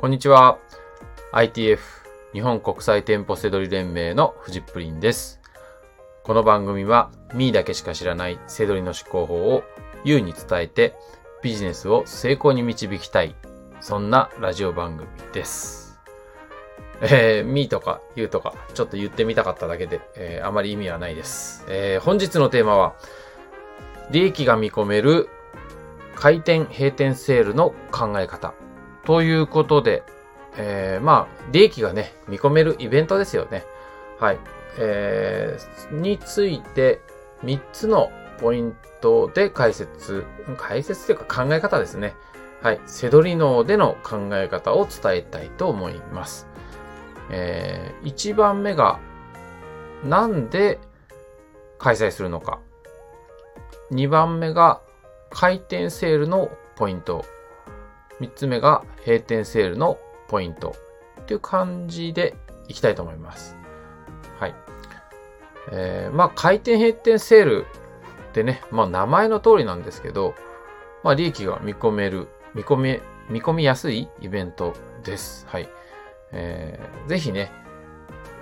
こんにちは。ITF 日本国際店舗セドリ連盟のフジップリンです。この番組はミーだけしか知らないセドリの思考法をユーに伝えてビジネスを成功に導きたい。そんなラジオ番組です。えー、ミーとかユーとかちょっと言ってみたかっただけで、えーあまり意味はないです。えー本日のテーマは利益が見込める開店閉店セールの考え方。ということで、えーまあ、利益がね、見込めるイベントですよね。はい。えーについて、3つのポイントで解説、解説というか考え方ですね。はい。セドリ脳での考え方を伝えたいと思います。え1番目が、なんで開催するのか。2番目が、開店セールのポイント。3つ目が閉店セールのポイントっていう感じでいきたいと思います。はい。えー、まあ、開店閉店セールってね、まあ、名前の通りなんですけど、まあ、利益が見込める、見込め、見込みやすいイベントです。はい。えー、ぜひね、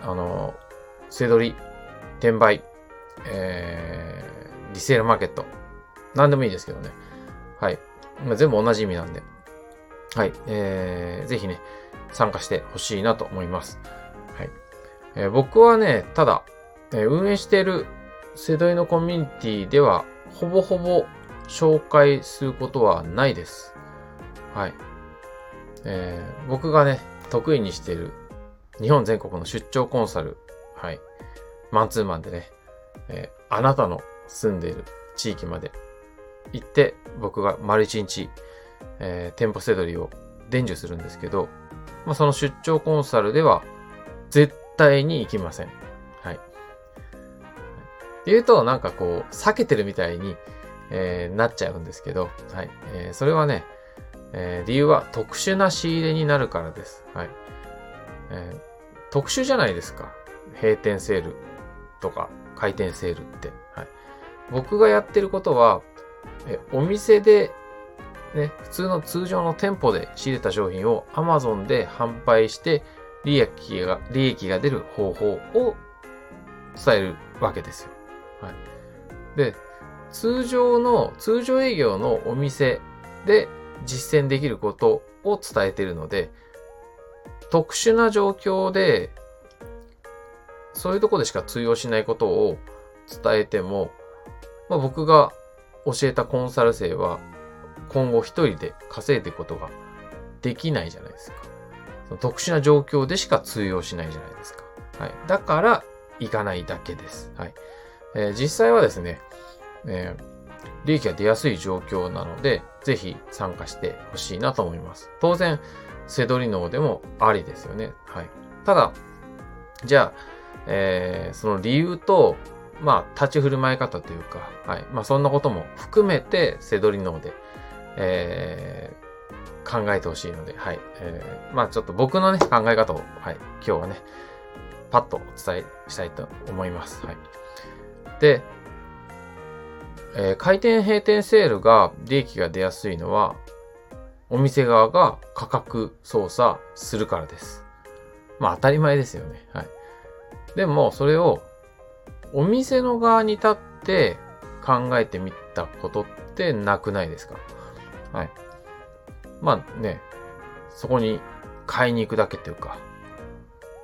あの、セドリ、転売、えー、リセールマーケット、なんでもいいですけどね。はい。まあ、全部同じ意味なんで。はい。えー、ぜひね、参加してほしいなと思います。はい。えー僕はね、ただ、えー運営しているセドリのコミュニティでは、ほぼほぼ紹介することはないです。はい。えー僕がね、得意にしている日本全国の出張コンサル、はい。マンツーマンでね、えーあなたの住んでいる地域まで行って、僕が丸一日、えー店舗セドリを伝授するんですけど、まあ、その出張コンサルでは絶対に行きません。はい。って言うと、なんかこう、避けてるみたいに、えーなっちゃうんですけど、はい。えーそれはね、えー理由は特殊な仕入れになるからです。はい。えー特殊じゃないですか。閉店セールとか開店セールって。はい。僕がやってることは、えお店でね、普通の通常の店舗で仕入れた商品を Amazon で販売して利益が、利益が出る方法を伝えるわけですよ。はい。で、通常の、通常営業のお店で実践できることを伝えているので、特殊な状況で、そういうとこでしか通用しないことを伝えても、まあ、僕が教えたコンサル生は今後一人で稼いでいくことができないじゃないですか。その特殊な状況でしか通用しないじゃないですか。はい。だから、行かないだけです。はい。えー実際はですね、えー利益が出やすい状況なので、ぜひ参加してほしいなと思います。当然、セドリ脳でもありですよね。はい。ただ、じゃあ、えーその理由と、まあ、立ち振る舞い方というか、はい。まあ、そんなことも含めて、セドリ脳で、えー考えてほしいので、はい。えーまあ、ちょっと僕のね、考え方を、はい。今日はね、パッとお伝えしたいと思います。はい。で、えー開店閉店セールが利益が出やすいのは、お店側が価格操作するからです。まあ当たり前ですよね。はい。でも、それをお店の側に立って考えてみたことってなくないですか？はい。まあね、そこに買いに行くだけっていうか、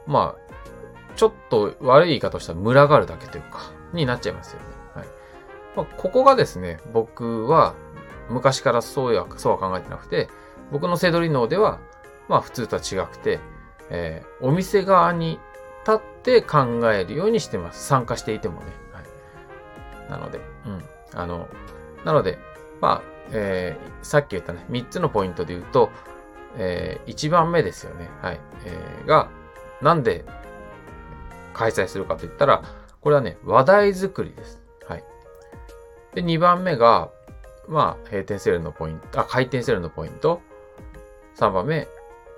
まあ、ちょっと悪い言い方をしたら群がるだけというか、になっちゃいますよね。はい。まあ、ここがですね、僕は昔からそうや、そうは考えてなくて、僕のセドリ脳では、まあ普通とは違くて、えーお店側に立って考えるようにしてます。参加していてもね。はい。なので、うん。あの、なので、まあ、えーさっき言ったね、3つのポイントで言うと、え1番目ですよね。はい。えーが、なんで開催するかと言ったら、これはね、話題作りです。はい。で、2番目が、まあ、閉店セールのポイント、あ、開店セールのポイント。3番目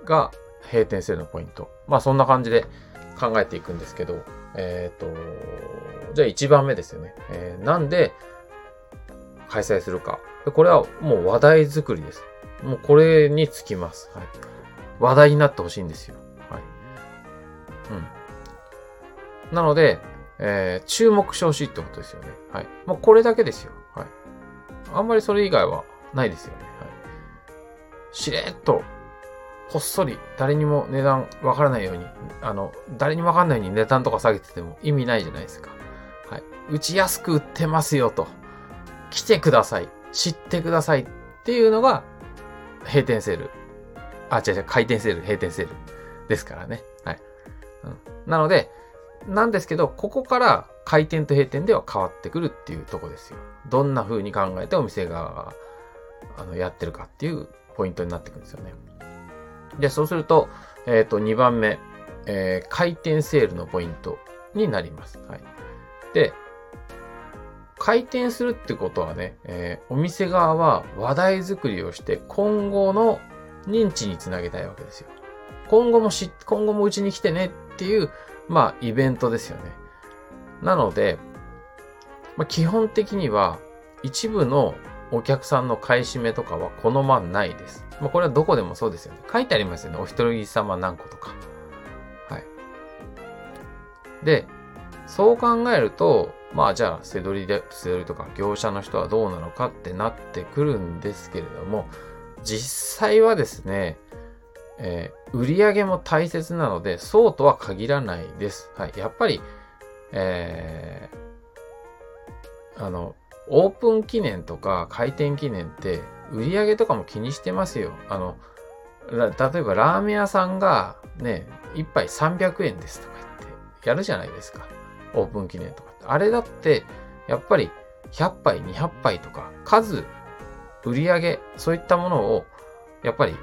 が閉店セールのポイント。まあ、そんな感じで考えていくんですけど、えっ、と、じゃあ1番目ですよね。えーなんで開催するか。でこれはもう話題作りです。もうこれにつきます。はい。話題になってほしいんですよ。はい。うん。なので、えー、注目してほしいってことですよね。はい。もうこれだけですよ。はい。あんまりそれ以外はないですよね。はい。しれっと、こっそり誰にも値段わからないように、あの、誰にもわかんないように値段とか下げてても意味ないじゃないですか。はい。うち安く売ってますよと。来てください。知ってくださいっていうのが、閉店セール。あ、違う違う、開店セール、閉店セールですからね。はい。うん、なので、なんですけど、ここから開店と閉店では変わってくるっていうとこですよ。どんな風に考えてお店側があのやってるかっていうポイントになってくるんですよね。で、そうすると、えっ、ー、と、2番目、えー、回転セールのポイントになります。はい。で、回転するってことはね、えー、お店側は話題作りをして今後の認知につなげたいわけですよ。今後もし、今後もうちに来てねっていう、まあ、イベントですよね。なので、まあ、基本的には一部のお客さんの買い占めとかはこのまないです。まあ、これはどこでもそうですよね。書いてありますよね。お一人様何個とか。はい。で、そう考えると、まあじゃあ、せどりで、せどりとか業者の人はどうなのかってなってくるんですけれども、実際はですね、えー、売り上げも大切なので、そうとは限らないです。はい。やっぱり、えー、あの、オープン記念とか開店記念って売り上げとかも気にしてますよ。あの、例えばラーメン屋さんがね、一杯300円ですとか言ってやるじゃないですか。オープン記念とか。あれだって、やっぱり100杯、200杯とか、数、売り上げ、そういったものを、やっぱり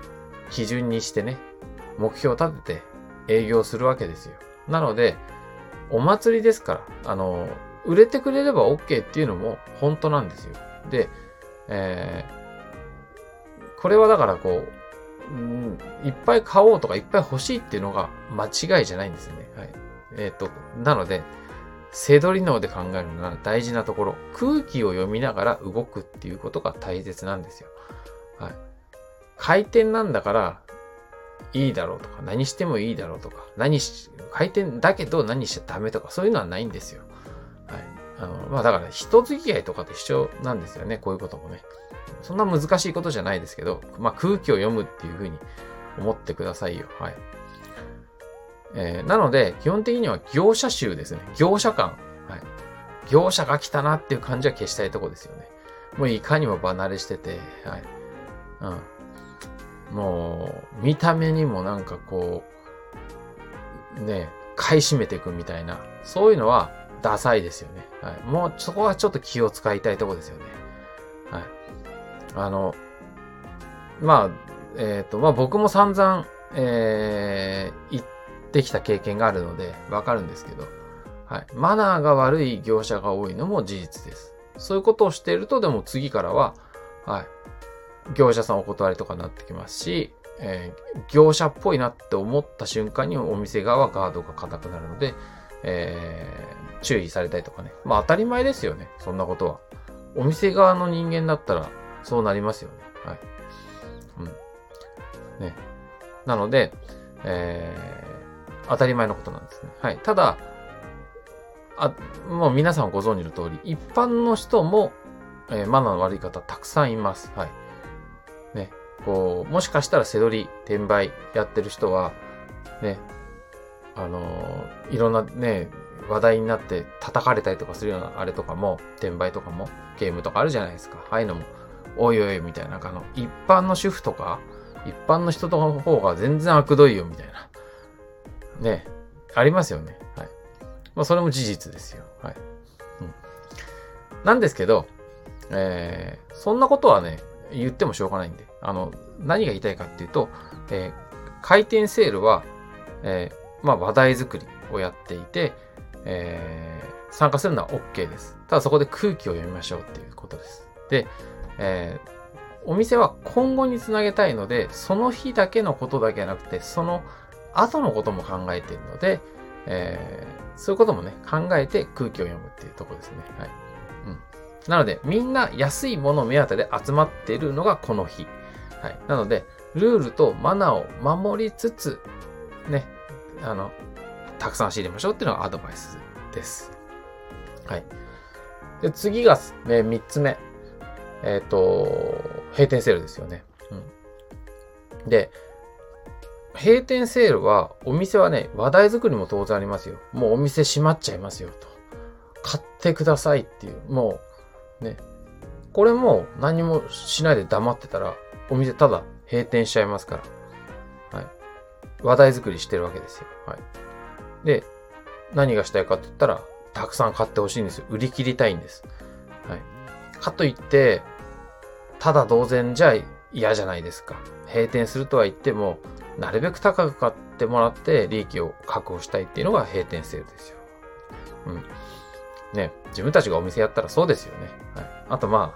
基準にしてね、目標を立てて営業するわけですよ。なので、お祭りですから、あの、売れてくれれば OK っていうのも本当なんですよ。で、えー、これはだからこう、うん、いっぱい買おうとかいっぱい欲しいっていうのが間違いじゃないんですよね。はい。えっ、ー、と、なので、背取り脳で考えるのが大事なところ、空気を読みながら動くっていうことが大切なんですよ。はい。回転なんだからいいだろうとか、何してもいいだろうとか、何し、回転だけど何しちゃダメとか、そういうのはないんですよ。はい。あの、まあだから人付き合いとかと一緒なんですよね、こういうこともね。そんな難しいことじゃないですけど、まあ空気を読むっていうふうに思ってくださいよ。はい。えー、なので、基本的には業者集ですね。業者感。はい。業者が来たなっていう感じは消したいとこですよね。もういかにも離れしてて、はい。うん。もう、見た目にもなんかこう、ね、買い占めていくみたいな、そういうのはダサいですよね。はい。もうそこはちょっと気を使いたいとこですよね。はい。あの、まあ、えっ、ー、と、まあ僕も散々、えー、言っってきた経験があるのでわかるんですけど、はい。マナーが悪い業者が多いのも事実です。そういうことをしていると、でも次からは、はい。業者さんお断りとかになってきますし、えー、業者っぽいなって思った瞬間にお店側はガードが硬くなるので、えー、注意されたりとかね。まあ当たり前ですよね。そんなことは。お店側の人間だったらそうなりますよね。はい。うん。ね。なので、え当たり前のことなんですね。はい。ただ、あ、もう皆さんご存知の通り、一般の人も、えー、マナーの悪い方たくさんいます。はい。ね。こう、もしかしたら背取り、転売やってる人は、ね、あのー、いろんなね、話題になって叩かれたりとかするようなあれとかも、転売とかも、ゲームとかあるじゃないですか。ああいうのも、おいおいみたいな、あの、一般の主婦とか、一般の人の方が全然悪どいよみたいな。ね、ありますよね。はい。まあ、それも事実ですよ。はい。うん。なんですけど、えー、そんなことはね、言ってもしょうがないんで、あの、何が言いたいかっていうと、えー、回転セールは、えー、まあ、話題作りをやっていて、えー、参加するのは OK です。ただそこで空気を読みましょうっていうことです。で、えー、お店は今後につなげたいので、その日だけのことだけじゃなくて、その後のことも考えているので、えー、そういうこともね、考えて空気を読むっていうとこですね。はい。うん。なので、みんな安いもの目当てで集まっているのがこの日。はい。なので、ルールとマナーを守りつつ、ね、あの、たくさん仕入れましょうっていうのがアドバイスです。はい。で、次が、ね、三つ目。えっ、ー、と、閉店セールですよね。うん。で、閉店セールは、お店はね、話題作りも当然ありますよ。もうお店閉まっちゃいますよ、と。買ってくださいっていう、もう、ね。これも何もしないで黙ってたら、お店ただ閉店しちゃいますから。はい。話題作りしてるわけですよ。はい。で、何がしたいかって言ったら、たくさん買ってほしいんですよ。売り切りたいんです。はい。かといって、ただ同然じゃ嫌じゃないですか。閉店するとは言っても、なるべく高く買ってもらって利益を確保したいっていうのが閉店セールですよ。うん。ね、自分たちがお店やったらそうですよね。はい。あとま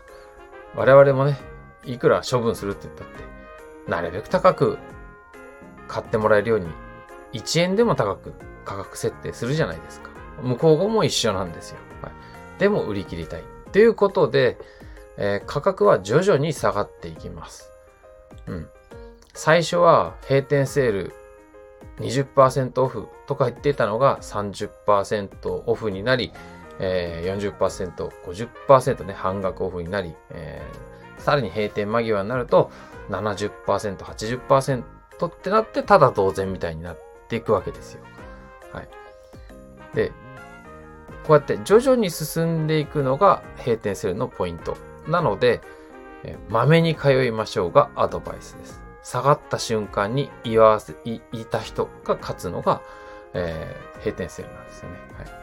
あ、我々もね、いくら処分するって言ったって、なるべく高く買ってもらえるように、1円でも高く価格設定するじゃないですか。向こうも一緒なんですよ。はい。でも売り切りたい。ということで、えー、価格は徐々に下がっていきます。うん。最初は閉店セール20%オフとか言ってたのが30%オフになり、えー、40%、50%ね、半額オフになり、えー、さらに閉店間際になると70%、80%ってなってただ同然みたいになっていくわけですよ。はい。で、こうやって徐々に進んでいくのが閉店セールのポイント。なので、まめに通いましょうがアドバイスです。下がった瞬間に言わせ、いた人が勝つのが、えー、閉店セールなんですよね。はい。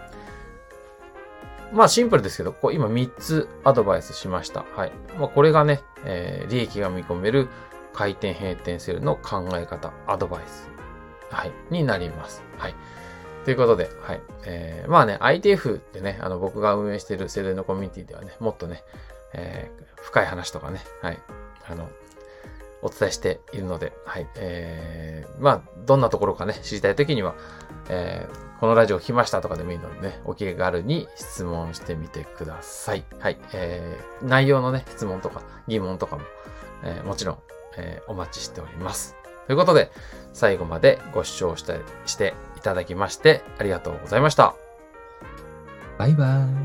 まあシンプルですけど、こう今3つアドバイスしました。はい。まあこれがね、えー、利益が見込める回転閉店セールの考え方、アドバイス、はい、になります。はい。ということで、はい。えー、まあね、ITF ってね、あの僕が運営しているセールのコミュニティではね、もっとね、えー、深い話とかね、はい。あの、お伝えしているので、はい。えー、まあ、どんなところかね、知りたいときには、えー、このラジオ聞きましたとかでもいいのでね、お気軽に質問してみてください。はい。えー、内容のね、質問とか疑問とかも、えー、もちろん、えー、お待ちしております。ということで、最後までご視聴して、していただきまして、ありがとうございました。バイバーイ。